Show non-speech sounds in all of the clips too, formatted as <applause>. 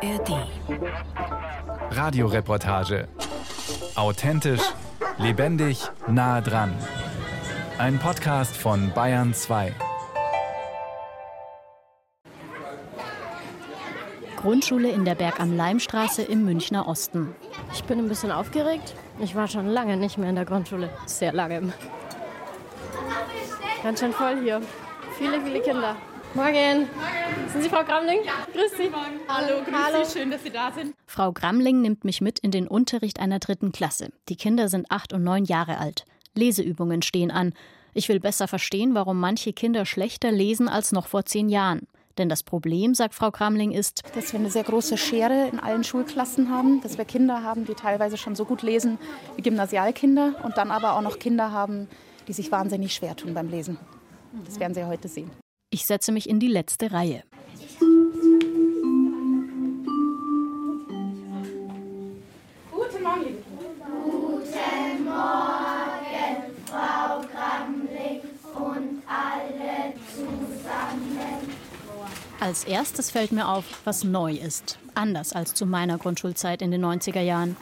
ARD. Radioreportage. Authentisch, lebendig, nah dran. Ein Podcast von Bayern 2. Grundschule in der Berg am Leimstraße im Münchner Osten. Ich bin ein bisschen aufgeregt. Ich war schon lange nicht mehr in der Grundschule. Sehr lange. Ganz schön voll hier. Viele, viele Kinder. Morgen. Morgen. Sind Sie Frau Gramling? Ja. Grüß Sie. Hallo, grüß Hallo. Sie. Schön, dass Sie da sind. Frau Gramling nimmt mich mit in den Unterricht einer dritten Klasse. Die Kinder sind acht und neun Jahre alt. Leseübungen stehen an. Ich will besser verstehen, warum manche Kinder schlechter lesen als noch vor zehn Jahren. Denn das Problem, sagt Frau Kramling, ist, dass wir eine sehr große Schere in allen Schulklassen haben, dass wir Kinder haben, die teilweise schon so gut lesen wie Gymnasialkinder und dann aber auch noch Kinder haben, die sich wahnsinnig schwer tun beim Lesen. Das werden Sie heute sehen. Ich setze mich in die letzte Reihe. Guten Morgen. Guten Morgen, Frau Gramling und alle zusammen. Als erstes fällt mir auf, was neu ist. Anders als zu meiner Grundschulzeit in den 90er Jahren.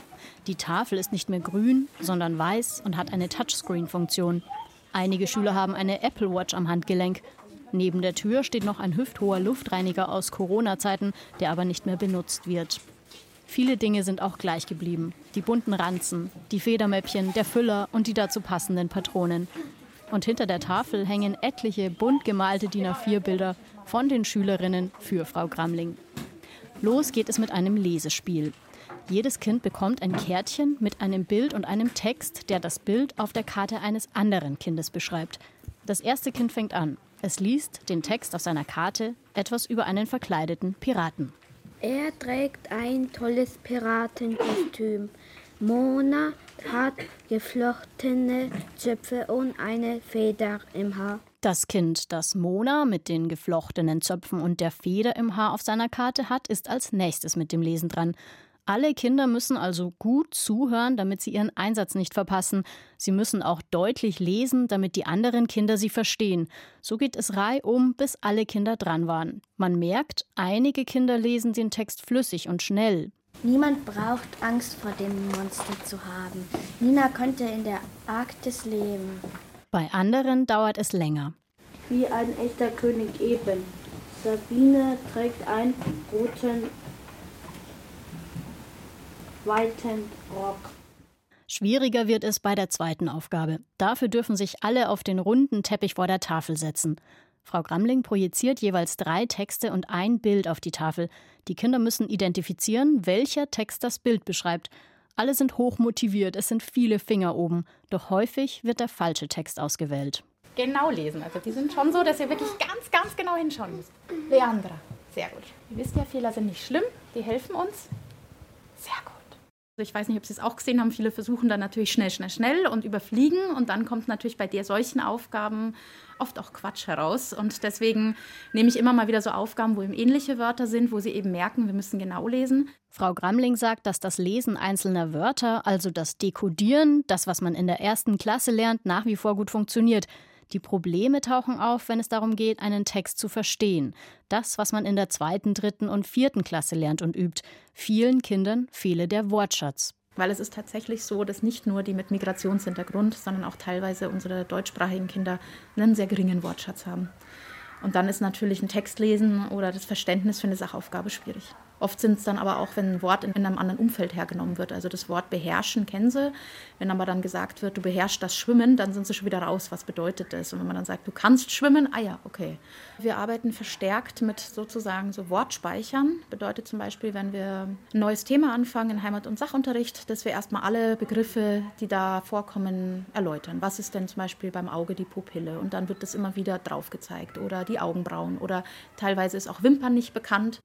Die Tafel ist nicht mehr grün, sondern weiß und hat eine Touchscreen-Funktion. Einige Schüler haben eine Apple Watch am Handgelenk Neben der Tür steht noch ein hüfthoher Luftreiniger aus Corona-Zeiten, der aber nicht mehr benutzt wird. Viele Dinge sind auch gleich geblieben. Die bunten Ranzen, die Federmäppchen, der Füller und die dazu passenden Patronen. Und hinter der Tafel hängen etliche bunt gemalte DIN A4-Bilder von den Schülerinnen für Frau Gramling. Los geht es mit einem Lesespiel. Jedes Kind bekommt ein Kärtchen mit einem Bild und einem Text, der das Bild auf der Karte eines anderen Kindes beschreibt. Das erste Kind fängt an. Es liest den Text auf seiner Karte etwas über einen verkleideten Piraten. Er trägt ein tolles Piratenkostüm. Mona hat geflochtene Zöpfe und eine Feder im Haar. Das Kind, das Mona mit den geflochtenen Zöpfen und der Feder im Haar auf seiner Karte hat, ist als nächstes mit dem Lesen dran. Alle Kinder müssen also gut zuhören, damit sie ihren Einsatz nicht verpassen. Sie müssen auch deutlich lesen, damit die anderen Kinder sie verstehen. So geht es reihum, bis alle Kinder dran waren. Man merkt, einige Kinder lesen den Text flüssig und schnell. Niemand braucht Angst vor dem Monster zu haben. Nina könnte in der Arktis leben. Bei anderen dauert es länger. Wie ein echter König eben. Sabine trägt einen roten weiten Rock. Schwieriger wird es bei der zweiten Aufgabe. Dafür dürfen sich alle auf den runden Teppich vor der Tafel setzen. Frau Gramling projiziert jeweils drei Texte und ein Bild auf die Tafel. Die Kinder müssen identifizieren, welcher Text das Bild beschreibt. Alle sind hoch motiviert, es sind viele Finger oben, doch häufig wird der falsche Text ausgewählt. Genau lesen, also die sind schon so, dass ihr wirklich ganz, ganz genau hinschauen müsst. Leandra, sehr gut. Ihr wisst ja, Fehler sind nicht schlimm, die helfen uns. Sehr gut. Also ich weiß nicht, ob Sie es auch gesehen haben, viele versuchen dann natürlich schnell, schnell, schnell und überfliegen und dann kommt natürlich bei der solchen Aufgaben oft auch Quatsch heraus und deswegen nehme ich immer mal wieder so Aufgaben, wo eben ähnliche Wörter sind, wo Sie eben merken, wir müssen genau lesen. Frau Gramling sagt, dass das Lesen einzelner Wörter, also das Dekodieren, das, was man in der ersten Klasse lernt, nach wie vor gut funktioniert. Die Probleme tauchen auf, wenn es darum geht, einen Text zu verstehen. Das, was man in der zweiten, dritten und vierten Klasse lernt und übt. Vielen Kindern fehle der Wortschatz. Weil es ist tatsächlich so, dass nicht nur die mit Migrationshintergrund, sondern auch teilweise unsere deutschsprachigen Kinder einen sehr geringen Wortschatz haben. Und dann ist natürlich ein Textlesen oder das Verständnis für eine Sachaufgabe schwierig. Oft sind es dann aber auch, wenn ein Wort in, einem anderen Umfeld hergenommen wird. Also das Wort beherrschen kennen sie. Wenn aber dann gesagt wird, du beherrschst das Schwimmen, dann sind sie schon wieder raus. Was bedeutet das? Und wenn man dann sagt, du kannst schwimmen, ah ja, okay. Wir arbeiten verstärkt mit sozusagen so Wortspeichern. Bedeutet zum Beispiel, wenn wir ein neues Thema anfangen in Heimat- und Sachunterricht, dass wir erstmal alle Begriffe, die da vorkommen, erläutern. Was ist denn zum Beispiel beim Auge die Pupille? Und dann wird das immer wieder drauf gezeigt. Oder die Augenbrauen. Oder teilweise ist auch Wimpern nicht bekannt.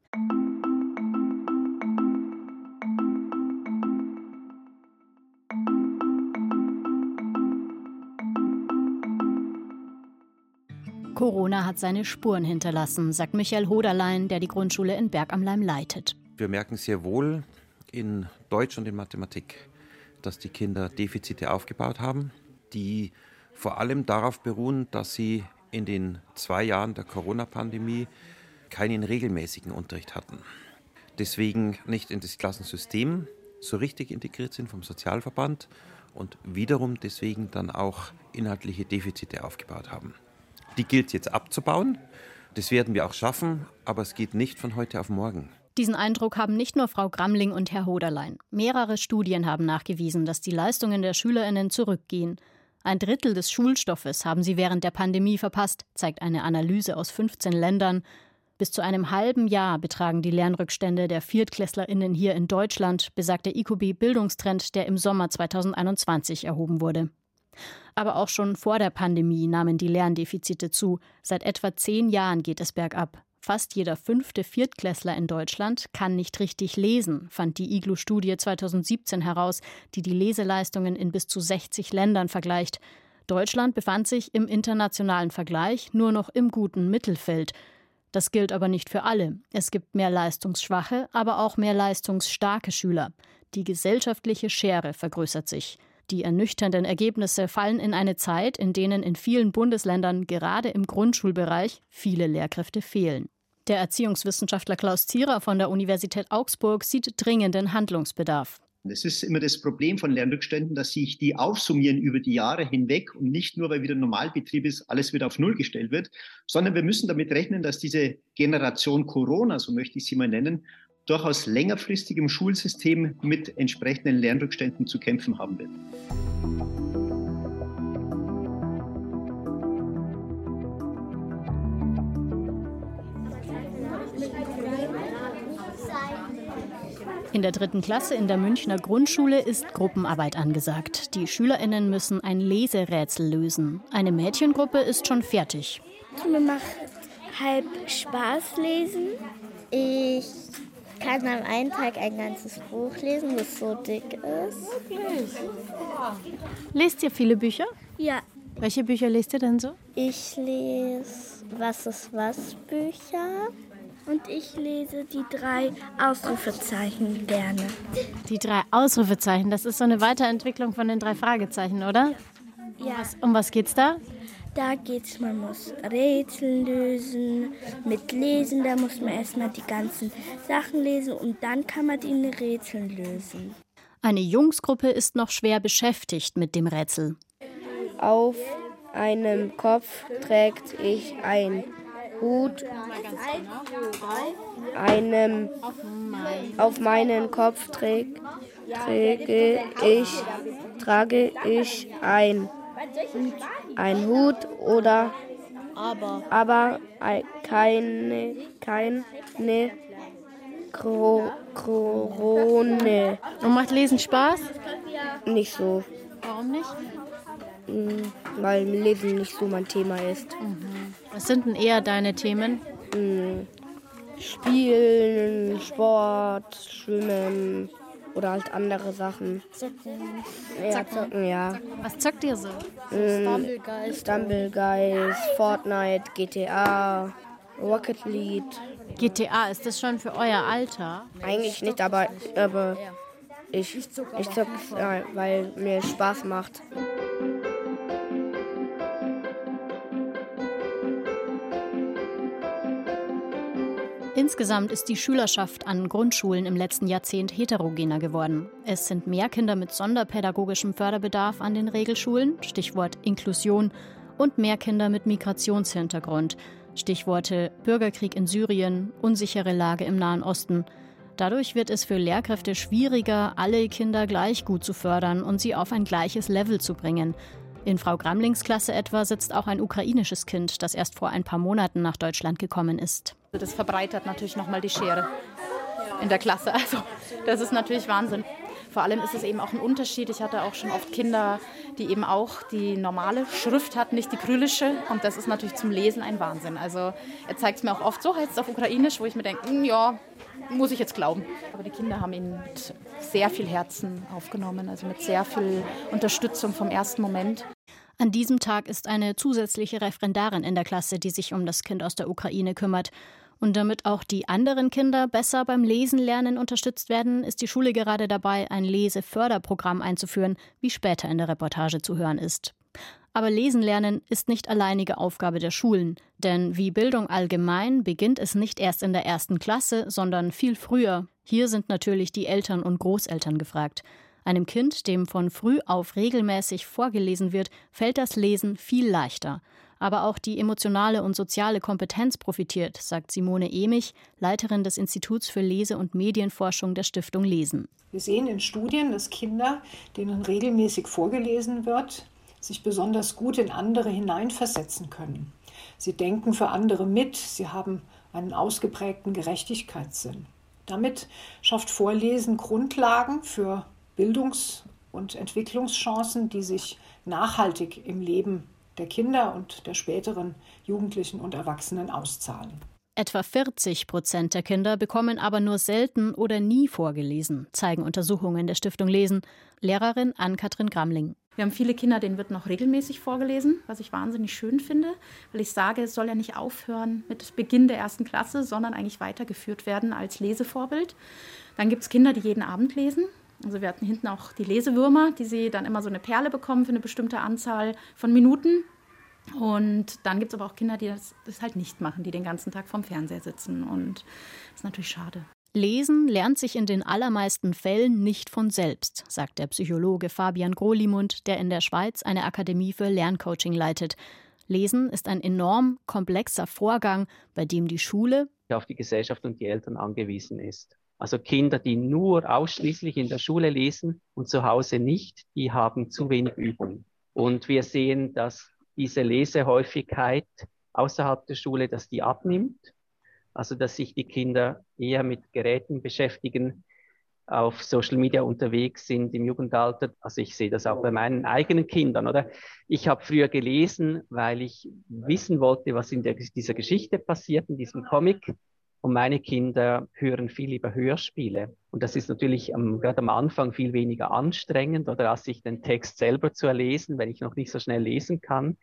Corona hat seine Spuren hinterlassen, sagt Michael Hoderlein, der die Grundschule in Berg am Leim leitet. Wir merken sehr wohl in Deutsch und in Mathematik, dass die Kinder Defizite aufgebaut haben, die vor allem darauf beruhen, dass sie in den zwei Jahren der Corona-Pandemie keinen regelmäßigen Unterricht hatten. deswegen nicht in das Klassensystem so richtig integriert sind vom Sozialverband und wiederum deswegen dann auch inhaltliche Defizite aufgebaut haben. Die gilt jetzt abzubauen. Das werden wir auch schaffen, aber es geht nicht von heute auf morgen. Diesen Eindruck haben nicht nur Frau Gramling und Herr Hoderlein. Mehrere Studien haben nachgewiesen, dass die Leistungen der Schülerinnen zurückgehen. Ein Drittel des Schulstoffes haben sie während der Pandemie verpasst, zeigt eine Analyse aus 15 Ländern. Bis zu einem halben Jahr betragen die Lernrückstände der ViertklässlerInnen hier in Deutschland, besagt der IQB Bildungstrend, der im Sommer 2021 erhoben wurde. Aber auch schon vor der Pandemie nahmen die Lerndefizite zu. Seit etwa zehn Jahren geht es bergab. Fast jeder fünfte Viertklässler in Deutschland kann nicht richtig lesen, fand die IGLU-Studie 2017 heraus, die die Leseleistungen in bis zu 60 Ländern vergleicht. Deutschland befand sich im internationalen Vergleich nur noch im guten Mittelfeld. Das gilt aber nicht für alle. Es gibt mehr leistungsschwache, aber auch mehr leistungsstarke Schüler. Die gesellschaftliche Schere vergrößert sich. Die ernüchternden Ergebnisse fallen in eine Zeit, in denen in vielen Bundesländern gerade im Grundschulbereich viele Lehrkräfte fehlen. Der Erziehungswissenschaftler Klaus Zierer von der Universität Augsburg sieht dringenden Handlungsbedarf. Es ist immer das Problem von Lernrückständen, dass sich die aufsummieren über die Jahre hinweg und nicht nur, weil wieder Normalbetrieb ist, alles wieder auf Null gestellt wird, sondern wir müssen damit rechnen, dass diese Generation Corona, so möchte ich sie mal nennen, durchaus längerfristig im Schulsystem mit entsprechenden Lernrückständen zu kämpfen haben wird. In der dritten Klasse in der Münchner Grundschule ist Gruppenarbeit angesagt. Die SchülerInnen müssen ein Leserätsel lösen. Eine Mädchengruppe ist schon fertig. Mir macht halb Spaß lesen. Ich kann am einen Tag ein ganzes Buch lesen, das so dick ist. Wirklich? Lest ihr viele Bücher? Ja. Welche Bücher lest ihr denn so? Ich lese Was ist was Bücher. Und ich lese die drei Ausrufezeichen gerne. Die drei Ausrufezeichen, das ist so eine Weiterentwicklung von den drei Fragezeichen, oder? Ja. Um was, um was geht's da? Da geht's, man muss Rätsel lösen. Mit Lesen, da muss man erstmal die ganzen Sachen lesen und dann kann man die Rätsel lösen. Eine Jungsgruppe ist noch schwer beschäftigt mit dem Rätsel. Auf einem Kopf trägt ich ein Hut. Einem, auf meinen Kopf träg, träge ich, trage ich ein, ein Hut oder aber, aber keine, keine Kro Krone. Und macht Lesen Spaß? Nicht so. Warum nicht? Mm, Weil Lesen nicht so mein Thema ist. Mhm. Was sind denn eher deine Themen? Mm, Spielen, Sport, Schwimmen oder halt andere Sachen. Zocken. Ja, zocken, ja. Was zockt ihr so? Mm, Stumblegeist. Stumblegeist, Fortnite, GTA, Rocket League. GTA, ist das schon für euer Alter? Eigentlich nicht, aber, aber ich, ich zock, ja, weil mir Spaß macht. Insgesamt ist die Schülerschaft an Grundschulen im letzten Jahrzehnt heterogener geworden. Es sind mehr Kinder mit sonderpädagogischem Förderbedarf an den Regelschulen, Stichwort Inklusion, und mehr Kinder mit Migrationshintergrund, Stichworte Bürgerkrieg in Syrien, unsichere Lage im Nahen Osten. Dadurch wird es für Lehrkräfte schwieriger, alle Kinder gleich gut zu fördern und sie auf ein gleiches Level zu bringen. In Frau Gramlings Klasse etwa sitzt auch ein ukrainisches Kind, das erst vor ein paar Monaten nach Deutschland gekommen ist. Das verbreitert natürlich nochmal die Schere in der Klasse. Also das ist natürlich Wahnsinn. Vor allem ist es eben auch ein Unterschied. Ich hatte auch schon oft Kinder, die eben auch die normale Schrift hatten, nicht die kyrillische. Und das ist natürlich zum Lesen ein Wahnsinn. Also er zeigt es mir auch oft so, heißt es auf Ukrainisch, wo ich mir denke, hm, ja, muss ich jetzt glauben. Aber die Kinder haben ihn mit sehr viel Herzen aufgenommen, also mit sehr viel Unterstützung vom ersten Moment. An diesem Tag ist eine zusätzliche Referendarin in der Klasse, die sich um das Kind aus der Ukraine kümmert. Und damit auch die anderen Kinder besser beim Lesen lernen unterstützt werden, ist die Schule gerade dabei, ein Leseförderprogramm einzuführen, wie später in der Reportage zu hören ist. Aber Lesen lernen ist nicht alleinige Aufgabe der Schulen, denn wie Bildung allgemein beginnt es nicht erst in der ersten Klasse, sondern viel früher. Hier sind natürlich die Eltern und Großeltern gefragt. Einem Kind, dem von früh auf regelmäßig vorgelesen wird, fällt das Lesen viel leichter. Aber auch die emotionale und soziale Kompetenz profitiert, sagt Simone Emich, Leiterin des Instituts für Lese- und Medienforschung der Stiftung Lesen. Wir sehen in Studien, dass Kinder, denen regelmäßig vorgelesen wird, sich besonders gut in andere hineinversetzen können. Sie denken für andere mit, sie haben einen ausgeprägten Gerechtigkeitssinn. Damit schafft Vorlesen Grundlagen für Bildungs- und Entwicklungschancen, die sich nachhaltig im Leben der Kinder und der späteren Jugendlichen und Erwachsenen auszahlen. Etwa 40 Prozent der Kinder bekommen aber nur selten oder nie vorgelesen, zeigen Untersuchungen der Stiftung Lesen. Lehrerin Ann-Kathrin Gramling. Wir haben viele Kinder, denen wird noch regelmäßig vorgelesen, was ich wahnsinnig schön finde, weil ich sage, es soll ja nicht aufhören mit Beginn der ersten Klasse, sondern eigentlich weitergeführt werden als Lesevorbild. Dann gibt es Kinder, die jeden Abend lesen. Also wir hatten hinten auch die Lesewürmer, die sie dann immer so eine Perle bekommen für eine bestimmte Anzahl von Minuten. Und dann gibt es aber auch Kinder, die das, das halt nicht machen, die den ganzen Tag vorm Fernseher sitzen. Und das ist natürlich schade. Lesen lernt sich in den allermeisten Fällen nicht von selbst, sagt der Psychologe Fabian Grolimund, der in der Schweiz eine Akademie für Lerncoaching leitet. Lesen ist ein enorm komplexer Vorgang, bei dem die Schule auf die Gesellschaft und die Eltern angewiesen ist. Also Kinder, die nur ausschließlich in der Schule lesen und zu Hause nicht, die haben zu wenig Übung. Und wir sehen, dass diese Lesehäufigkeit außerhalb der Schule, dass die abnimmt. Also dass sich die Kinder eher mit Geräten beschäftigen, auf Social Media unterwegs sind im Jugendalter. Also ich sehe das auch bei meinen eigenen Kindern, oder? Ich habe früher gelesen, weil ich wissen wollte, was in der, dieser Geschichte passiert, in diesem Comic. Und meine Kinder hören viel lieber Hörspiele. Und das ist natürlich am, gerade am Anfang viel weniger anstrengend oder als sich den Text selber zu erlesen, wenn ich noch nicht so schnell lesen kann.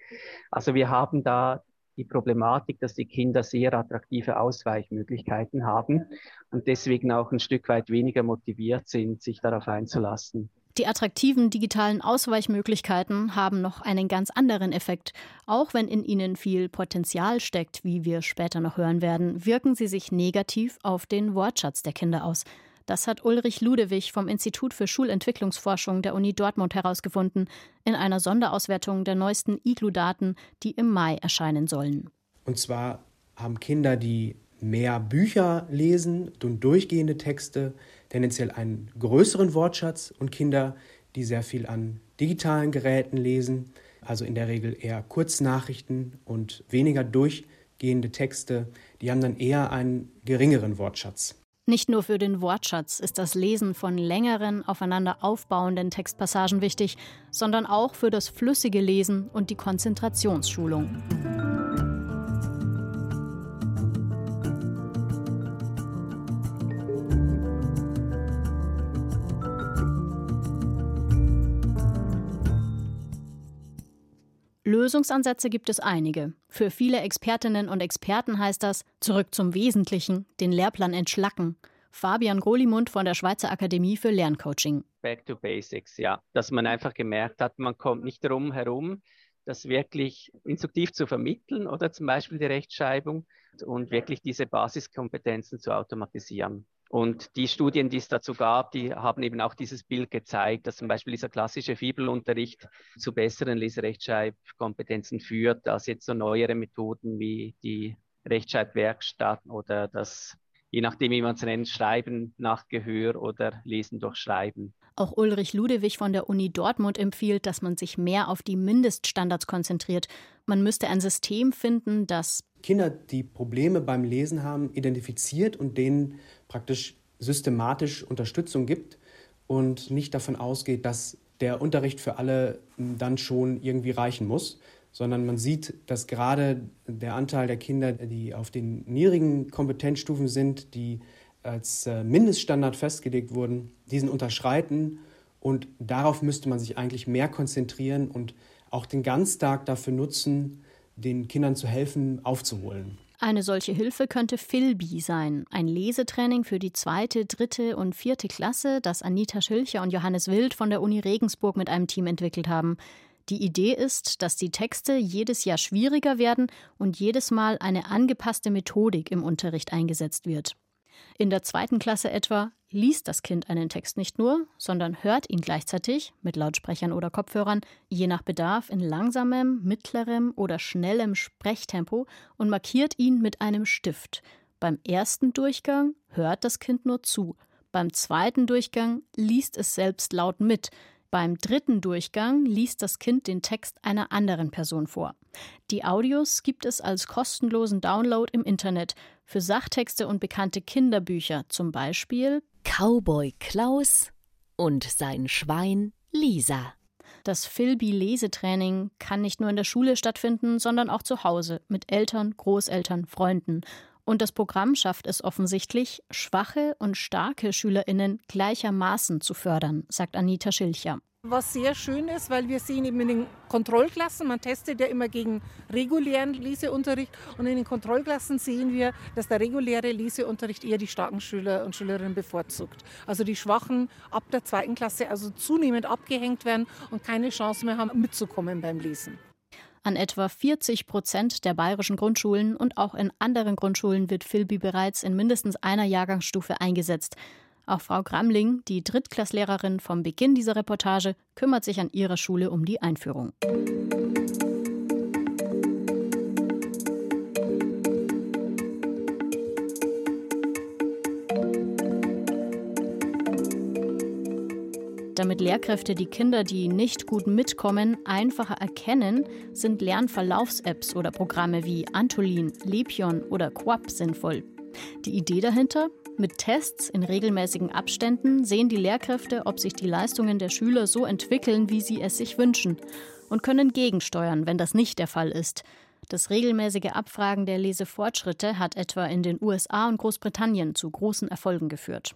Also wir haben da die Problematik, dass die Kinder sehr attraktive Ausweichmöglichkeiten haben und deswegen auch ein Stück weit weniger motiviert sind, sich darauf einzulassen. Die attraktiven digitalen Ausweichmöglichkeiten haben noch einen ganz anderen Effekt. Auch wenn in ihnen viel Potenzial steckt, wie wir später noch hören werden, wirken sie sich negativ auf den Wortschatz der Kinder aus. Das hat Ulrich Ludewig vom Institut für Schulentwicklungsforschung der Uni Dortmund herausgefunden in einer Sonderauswertung der neuesten IGLU-Daten, die im Mai erscheinen sollen. Und zwar haben Kinder, die mehr Bücher lesen und durchgehende Texte, tendenziell einen größeren Wortschatz und Kinder, die sehr viel an digitalen Geräten lesen, also in der Regel eher Kurznachrichten und weniger durchgehende Texte, die haben dann eher einen geringeren Wortschatz. Nicht nur für den Wortschatz ist das Lesen von längeren, aufeinander aufbauenden Textpassagen wichtig, sondern auch für das flüssige Lesen und die Konzentrationsschulung. Lösungsansätze gibt es einige. Für viele Expertinnen und Experten heißt das zurück zum Wesentlichen, den Lehrplan entschlacken. Fabian Grolimund von der Schweizer Akademie für Lerncoaching. Back to Basics, ja. Dass man einfach gemerkt hat, man kommt nicht drum herum, das wirklich instruktiv zu vermitteln oder zum Beispiel die Rechtschreibung und wirklich diese Basiskompetenzen zu automatisieren. Und die Studien, die es dazu gab, die haben eben auch dieses Bild gezeigt, dass zum Beispiel dieser klassische Fibelunterricht zu besseren Leserechtschreibkompetenzen führt, als jetzt so neuere Methoden wie die Rechtschreibwerkstatt oder das, je nachdem, wie man es nennt, Schreiben nach Gehör oder Lesen durch Schreiben. Auch Ulrich Ludewig von der Uni Dortmund empfiehlt, dass man sich mehr auf die Mindeststandards konzentriert. Man müsste ein System finden, das Kinder, die Probleme beim Lesen haben, identifiziert und denen praktisch systematisch Unterstützung gibt und nicht davon ausgeht, dass der Unterricht für alle dann schon irgendwie reichen muss, sondern man sieht, dass gerade der Anteil der Kinder, die auf den niedrigen Kompetenzstufen sind, die als äh, Mindeststandard festgelegt wurden, diesen unterschreiten und darauf müsste man sich eigentlich mehr konzentrieren und auch den Ganztag dafür nutzen, den Kindern zu helfen, aufzuholen. Eine solche Hilfe könnte Philby sein, ein Lesetraining für die zweite, dritte und vierte Klasse, das Anita Schilcher und Johannes Wild von der Uni Regensburg mit einem Team entwickelt haben. Die Idee ist, dass die Texte jedes Jahr schwieriger werden und jedes Mal eine angepasste Methodik im Unterricht eingesetzt wird. In der zweiten Klasse etwa liest das Kind einen Text nicht nur, sondern hört ihn gleichzeitig mit Lautsprechern oder Kopfhörern, je nach Bedarf in langsamem, mittlerem oder schnellem Sprechtempo und markiert ihn mit einem Stift. Beim ersten Durchgang hört das Kind nur zu, beim zweiten Durchgang liest es selbst laut mit, beim dritten Durchgang liest das Kind den Text einer anderen Person vor. Die Audios gibt es als kostenlosen Download im Internet für Sachtexte und bekannte Kinderbücher, zum Beispiel Cowboy Klaus und sein Schwein Lisa. Das Philby-Lesetraining kann nicht nur in der Schule stattfinden, sondern auch zu Hause mit Eltern, Großeltern, Freunden. Und das Programm schafft es offensichtlich, schwache und starke SchülerInnen gleichermaßen zu fördern, sagt Anita Schilcher. Was sehr schön ist, weil wir sehen eben in den Kontrollklassen, man testet ja immer gegen regulären Leseunterricht und in den Kontrollklassen sehen wir, dass der reguläre Leseunterricht eher die starken Schüler und Schülerinnen bevorzugt. Also die Schwachen ab der zweiten Klasse also zunehmend abgehängt werden und keine Chance mehr haben, mitzukommen beim Lesen. An etwa 40 Prozent der bayerischen Grundschulen und auch in anderen Grundschulen wird Philby bereits in mindestens einer Jahrgangsstufe eingesetzt. Auch Frau Gramling, die Drittklasslehrerin vom Beginn dieser Reportage, kümmert sich an ihrer Schule um die Einführung. Damit Lehrkräfte die Kinder, die nicht gut mitkommen, einfacher erkennen, sind Lernverlaufs-Apps oder Programme wie Antolin, Lepion oder Quap sinnvoll. Die Idee dahinter? Mit Tests in regelmäßigen Abständen sehen die Lehrkräfte, ob sich die Leistungen der Schüler so entwickeln, wie sie es sich wünschen, und können gegensteuern, wenn das nicht der Fall ist. Das regelmäßige Abfragen der Lesefortschritte hat etwa in den USA und Großbritannien zu großen Erfolgen geführt.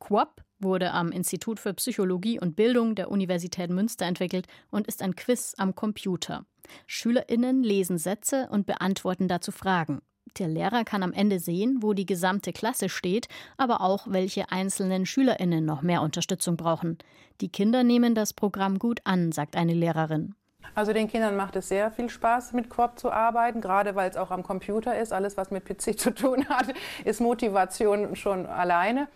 Quap wurde am Institut für Psychologie und Bildung der Universität Münster entwickelt und ist ein Quiz am Computer. Schülerinnen lesen Sätze und beantworten dazu Fragen. Der Lehrer kann am Ende sehen, wo die gesamte Klasse steht, aber auch, welche einzelnen Schülerinnen noch mehr Unterstützung brauchen. Die Kinder nehmen das Programm gut an, sagt eine Lehrerin. Also den Kindern macht es sehr viel Spaß, mit Quop zu arbeiten, gerade weil es auch am Computer ist. Alles, was mit PC <laughs> zu tun hat, ist Motivation schon alleine.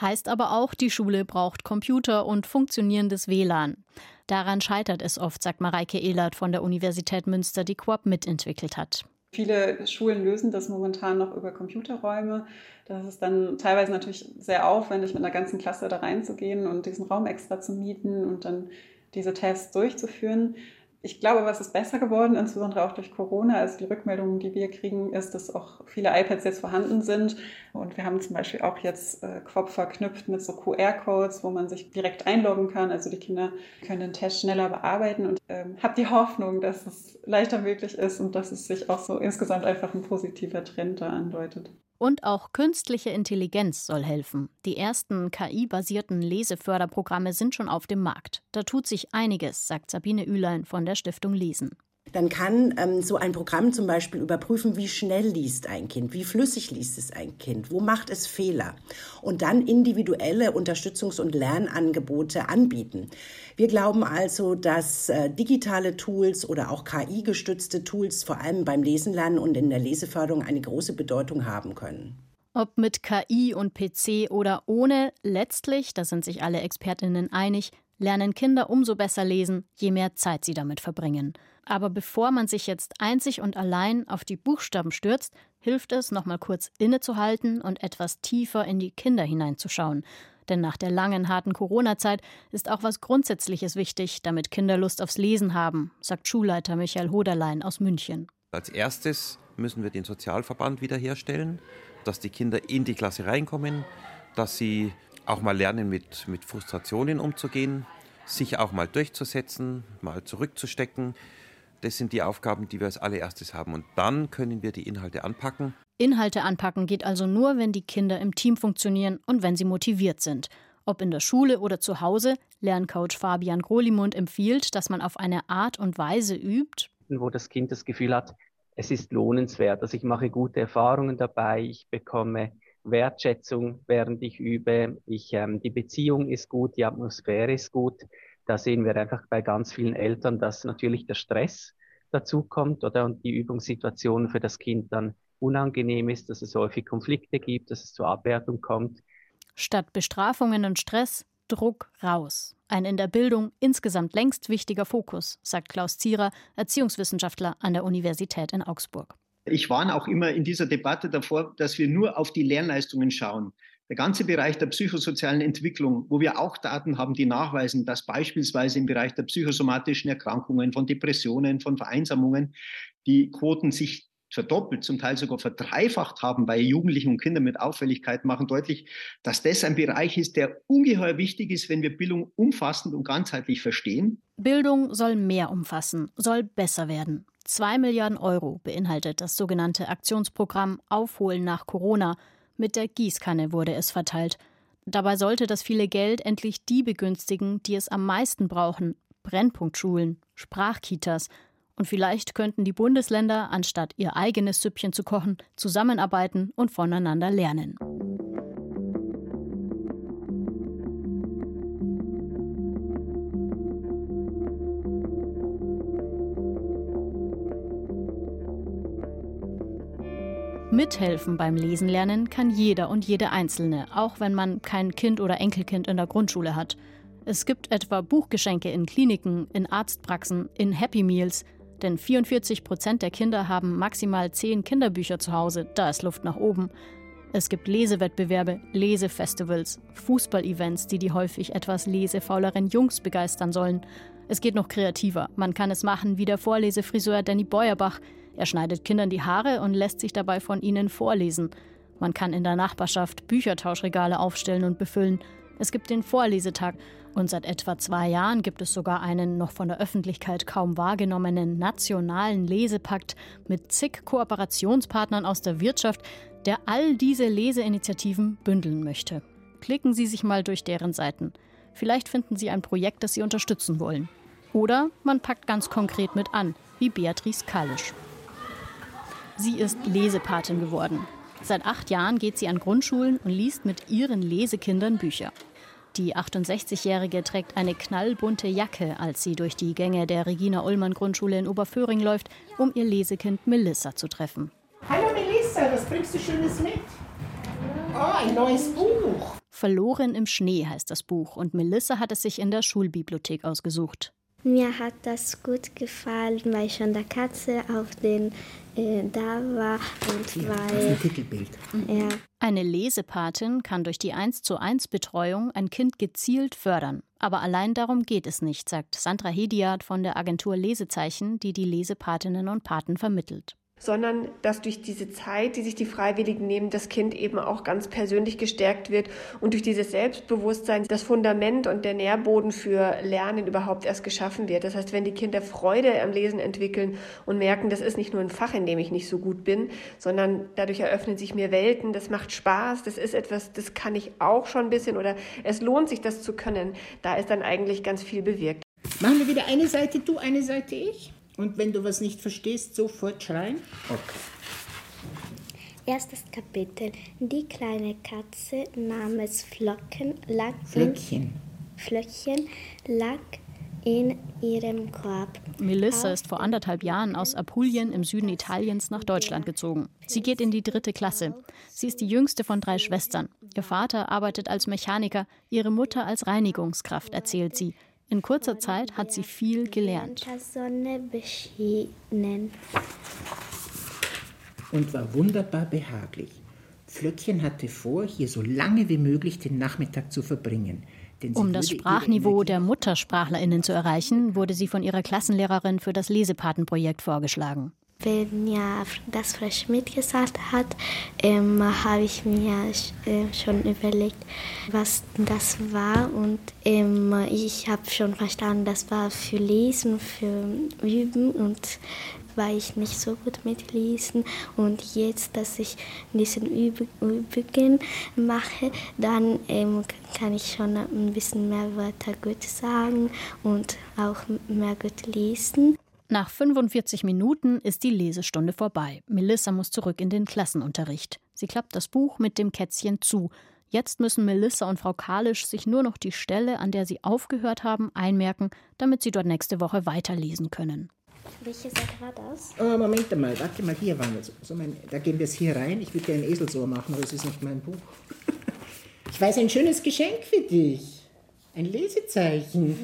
Heißt aber auch, die Schule braucht Computer und funktionierendes WLAN. Daran scheitert es oft, sagt Mareike Ehlert von der Universität Münster, die Quop mitentwickelt hat. Viele Schulen lösen das momentan noch über Computerräume. Das ist dann teilweise natürlich sehr aufwendig, mit einer ganzen Klasse da reinzugehen und diesen Raum extra zu mieten und dann diese Tests durchzuführen. Ich glaube, was ist besser geworden, insbesondere auch durch Corona. Also die Rückmeldungen, die wir kriegen, ist, dass auch viele iPads jetzt vorhanden sind. Und wir haben zum Beispiel auch jetzt äh, Quop verknüpft mit so QR-Codes, wo man sich direkt einloggen kann. Also die Kinder können den Test schneller bearbeiten und ähm, habe die Hoffnung, dass es leichter möglich ist und dass es sich auch so insgesamt einfach ein positiver Trend da andeutet. Und auch künstliche Intelligenz soll helfen. Die ersten KI-basierten Leseförderprogramme sind schon auf dem Markt. Da tut sich einiges, sagt Sabine Ülein von der Stiftung Lesen. Dann kann ähm, so ein Programm zum Beispiel überprüfen, wie schnell liest ein Kind, wie flüssig liest es ein Kind, wo macht es Fehler und dann individuelle Unterstützungs- und Lernangebote anbieten. Wir glauben also, dass äh, digitale Tools oder auch KI-gestützte Tools vor allem beim Lesen lernen und in der Leseförderung eine große Bedeutung haben können. Ob mit KI und PC oder ohne, letztlich, da sind sich alle Expertinnen einig, lernen Kinder umso besser lesen, je mehr Zeit sie damit verbringen. Aber bevor man sich jetzt einzig und allein auf die Buchstaben stürzt, hilft es, nochmal kurz innezuhalten und etwas tiefer in die Kinder hineinzuschauen. Denn nach der langen, harten Corona-Zeit ist auch was Grundsätzliches wichtig, damit Kinder Lust aufs Lesen haben, sagt Schulleiter Michael Hoderlein aus München. Als erstes müssen wir den Sozialverband wiederherstellen, dass die Kinder in die Klasse reinkommen, dass sie auch mal lernen, mit, mit Frustrationen umzugehen, sich auch mal durchzusetzen, mal zurückzustecken. Das sind die Aufgaben, die wir als allererstes haben. Und dann können wir die Inhalte anpacken. Inhalte anpacken geht also nur, wenn die Kinder im Team funktionieren und wenn sie motiviert sind. Ob in der Schule oder zu Hause, Lerncoach Fabian Grolimund empfiehlt, dass man auf eine Art und Weise übt, wo das Kind das Gefühl hat, es ist lohnenswert. Also ich mache gute Erfahrungen dabei, ich bekomme Wertschätzung, während ich übe. Ich, ähm, die Beziehung ist gut, die Atmosphäre ist gut. da sehen wir einfach bei ganz vielen Eltern, dass natürlich der Stress dazu kommt oder und die Übungssituation für das Kind dann unangenehm ist, dass es häufig Konflikte gibt, dass es zur Abwertung kommt. Statt Bestrafungen und Stress Druck raus. Ein in der Bildung insgesamt längst wichtiger Fokus, sagt Klaus Zierer, Erziehungswissenschaftler an der Universität in Augsburg. Ich warne auch immer in dieser Debatte davor, dass wir nur auf die Lernleistungen schauen. Der ganze Bereich der psychosozialen Entwicklung, wo wir auch Daten haben, die nachweisen, dass beispielsweise im Bereich der psychosomatischen Erkrankungen, von Depressionen, von Vereinsamungen die Quoten sich verdoppelt, zum Teil sogar verdreifacht haben bei Jugendlichen und Kindern mit Auffälligkeiten, machen deutlich, dass das ein Bereich ist, der ungeheuer wichtig ist, wenn wir Bildung umfassend und ganzheitlich verstehen. Bildung soll mehr umfassen, soll besser werden. Zwei Milliarden Euro beinhaltet das sogenannte Aktionsprogramm Aufholen nach Corona. Mit der Gießkanne wurde es verteilt. Dabei sollte das viele Geld endlich die begünstigen, die es am meisten brauchen. Brennpunktschulen, Sprachkitas. Und vielleicht könnten die Bundesländer, anstatt ihr eigenes Süppchen zu kochen, zusammenarbeiten und voneinander lernen. Mithelfen beim Lesen lernen kann jeder und jede Einzelne, auch wenn man kein Kind oder Enkelkind in der Grundschule hat. Es gibt etwa Buchgeschenke in Kliniken, in Arztpraxen, in Happy Meals, denn 44 Prozent der Kinder haben maximal zehn Kinderbücher zu Hause, da ist Luft nach oben. Es gibt Lesewettbewerbe, Lesefestivals, Fußballevents, die die häufig etwas lesefauleren Jungs begeistern sollen. Es geht noch kreativer. Man kann es machen wie der Vorlesefriseur Danny Beuerbach, er schneidet Kindern die Haare und lässt sich dabei von ihnen vorlesen. Man kann in der Nachbarschaft Büchertauschregale aufstellen und befüllen. Es gibt den Vorlesetag und seit etwa zwei Jahren gibt es sogar einen noch von der Öffentlichkeit kaum wahrgenommenen nationalen Lesepakt mit zig Kooperationspartnern aus der Wirtschaft, der all diese Leseinitiativen bündeln möchte. Klicken Sie sich mal durch deren Seiten. Vielleicht finden Sie ein Projekt, das Sie unterstützen wollen. Oder man packt ganz konkret mit an, wie Beatrice Kalisch. Sie ist Lesepatin geworden. Seit acht Jahren geht sie an Grundschulen und liest mit ihren Lesekindern Bücher. Die 68-Jährige trägt eine knallbunte Jacke, als sie durch die Gänge der Regina-Ullmann-Grundschule in Oberföhring läuft, um ihr Lesekind Melissa zu treffen. Hallo Melissa, was bringst du Schönes mit? Oh, ein neues Buch. Verloren im Schnee heißt das Buch und Melissa hat es sich in der Schulbibliothek ausgesucht. Mir hat das gut gefallen, weil schon der Katze auf den äh, da war und ja, weil. Das ist ein Titelbild. Ja. Eine Lesepatin kann durch die 1 zu 1 Betreuung ein Kind gezielt fördern. Aber allein darum geht es nicht, sagt Sandra Hediat von der Agentur Lesezeichen, die die Lesepatinnen und Paten vermittelt sondern dass durch diese Zeit, die sich die Freiwilligen nehmen, das Kind eben auch ganz persönlich gestärkt wird und durch dieses Selbstbewusstsein das Fundament und der Nährboden für Lernen überhaupt erst geschaffen wird. Das heißt, wenn die Kinder Freude am Lesen entwickeln und merken, das ist nicht nur ein Fach, in dem ich nicht so gut bin, sondern dadurch eröffnen sich mir Welten, das macht Spaß, das ist etwas, das kann ich auch schon ein bisschen oder es lohnt sich, das zu können, da ist dann eigentlich ganz viel bewirkt. Machen wir wieder eine Seite du, eine Seite ich? Und wenn du was nicht verstehst, sofort schreien? Okay. Erstes Kapitel. Die kleine Katze namens Flocken lag Flöckchen. In, Flöckchen lag in ihrem Korb. Melissa ist vor anderthalb Jahren aus Apulien im Süden Italiens nach Deutschland gezogen. Sie geht in die dritte Klasse. Sie ist die jüngste von drei Schwestern. Ihr Vater arbeitet als Mechaniker, ihre Mutter als Reinigungskraft, erzählt sie. In kurzer Zeit hat sie viel gelernt. Und war wunderbar behaglich. Flöckchen hatte vor, hier so lange wie möglich den Nachmittag zu verbringen. Um das Sprachniveau der Muttersprachlerinnen zu erreichen, wurde sie von ihrer Klassenlehrerin für das Lesepatenprojekt vorgeschlagen. Wenn ja das Frau Schmidt gesagt hat, ähm, habe ich mir äh, schon überlegt, was das war. Und ähm, ich habe schon verstanden, das war für Lesen, für Üben. Und war ich nicht so gut mit Lesen. Und jetzt, dass ich diesen Übungen mache, dann ähm, kann ich schon ein bisschen mehr Wörter gut sagen und auch mehr gut lesen. Nach 45 Minuten ist die Lesestunde vorbei. Melissa muss zurück in den Klassenunterricht. Sie klappt das Buch mit dem Kätzchen zu. Jetzt müssen Melissa und Frau Kalisch sich nur noch die Stelle, an der sie aufgehört haben, einmerken, damit sie dort nächste Woche weiterlesen können. Welche Seite war das? Oh, Moment einmal, warte mal, hier waren wir. So, so mein, da gehen wir jetzt hier rein. Ich würde dir ein Eselsohr machen, aber es ist nicht mein Buch. Ich weiß ein schönes Geschenk für dich. Ein Lesezeichen.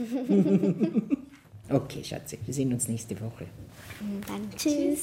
<laughs> okay, Schatze, wir sehen uns nächste Woche. Dann tschüss.